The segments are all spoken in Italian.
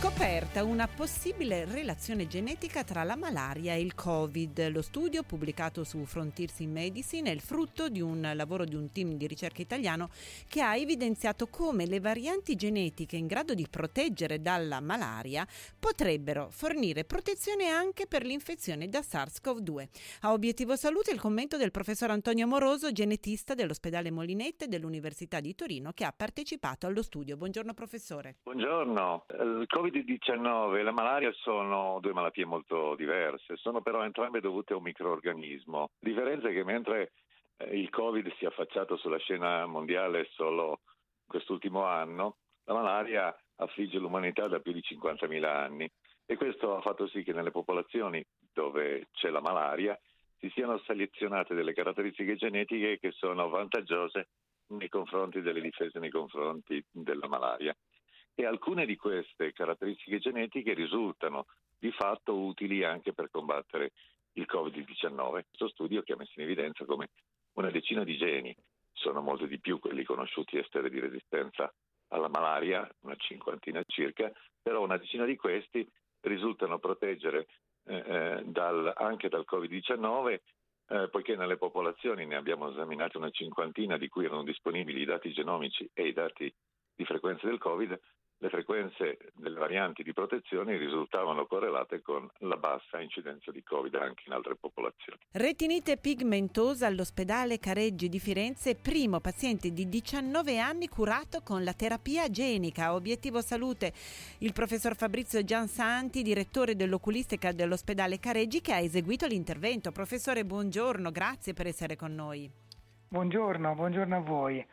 Scoperta una possibile relazione genetica tra la malaria e il Covid. Lo studio, pubblicato su Frontiers in Medicine, è il frutto di un lavoro di un team di ricerca italiano che ha evidenziato come le varianti genetiche in grado di proteggere dalla malaria potrebbero fornire protezione anche per l'infezione da SARS-CoV-2. A obiettivo salute il commento del professor Antonio Amoroso, genetista dell'ospedale Molinette dell'Università di Torino, che ha partecipato allo studio. Buongiorno professore. Buongiorno. Il COVID Covid-19 e la malaria sono due malattie molto diverse, sono però entrambe dovute a un microorganismo. La differenza è che mentre eh, il Covid si è affacciato sulla scena mondiale solo quest'ultimo anno, la malaria affligge l'umanità da più di 50.000 anni e questo ha fatto sì che nelle popolazioni dove c'è la malaria si siano selezionate delle caratteristiche genetiche che sono vantaggiose nei confronti delle difese nei confronti della malaria e alcune di queste caratteristiche genetiche risultano di fatto utili anche per combattere il Covid-19. Questo studio che ha messo in evidenza come una decina di geni, sono molto di più quelli conosciuti essere di resistenza alla malaria, una cinquantina circa, però una decina di questi risultano proteggere eh, eh dal, anche dal Covid-19 eh, poiché nelle popolazioni ne abbiamo esaminate una cinquantina di cui erano disponibili i dati genomici e i dati di frequenza del Covid, le frequenze delle varianti di protezione risultavano correlate con la bassa incidenza di Covid anche in altre popolazioni. Retinite pigmentosa all'ospedale Careggi di Firenze, primo paziente di 19 anni curato con la terapia genica. Obiettivo salute il professor Fabrizio Giansanti, direttore dell'oculistica dell'ospedale Careggi che ha eseguito l'intervento. Professore, buongiorno, grazie per essere con noi. Buongiorno, buongiorno a voi.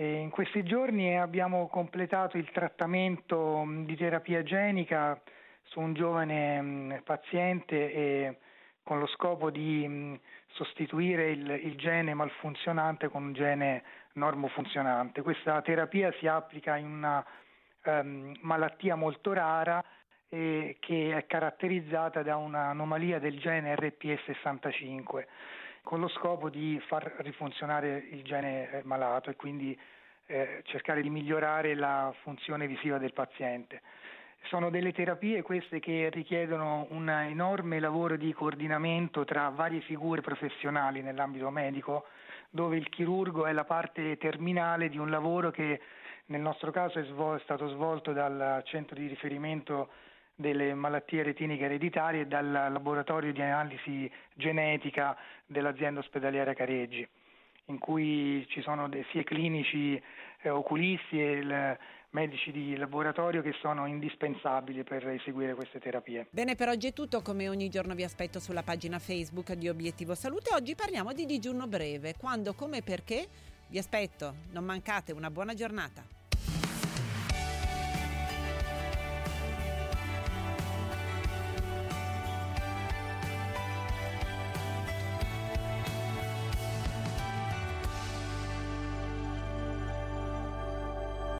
In questi giorni abbiamo completato il trattamento di terapia genica su un giovane paziente e con lo scopo di sostituire il, il, gene malfunzionante con un gene normofunzionante. Questa terapia si applica in una um, malattia molto rara e che è caratterizzata da un'anomalia del gene RPE65 con lo scopo di far rifunzionare il gene eh, malato e quindi eh, cercare di migliorare la funzione visiva del paziente. Sono delle terapie queste che richiedono un enorme lavoro di coordinamento tra varie figure professionali nell'ambito medico, dove il chirurgo è la parte terminale di un lavoro che nel nostro caso è, svol- è stato svolto dal centro di riferimento delle malattie retiniche ereditarie dal laboratorio di analisi genetica dell'azienda ospedaliera Careggi, in cui ci sono sia clinici, eh, oculisti e il, medici di laboratorio che sono indispensabili per eseguire queste terapie. Bene, per oggi è tutto. Come ogni giorno vi aspetto sulla pagina Facebook di Obiettivo Salute. Oggi parliamo di digiuno breve. Quando, come e perché? Vi aspetto. Non mancate. Una buona giornata.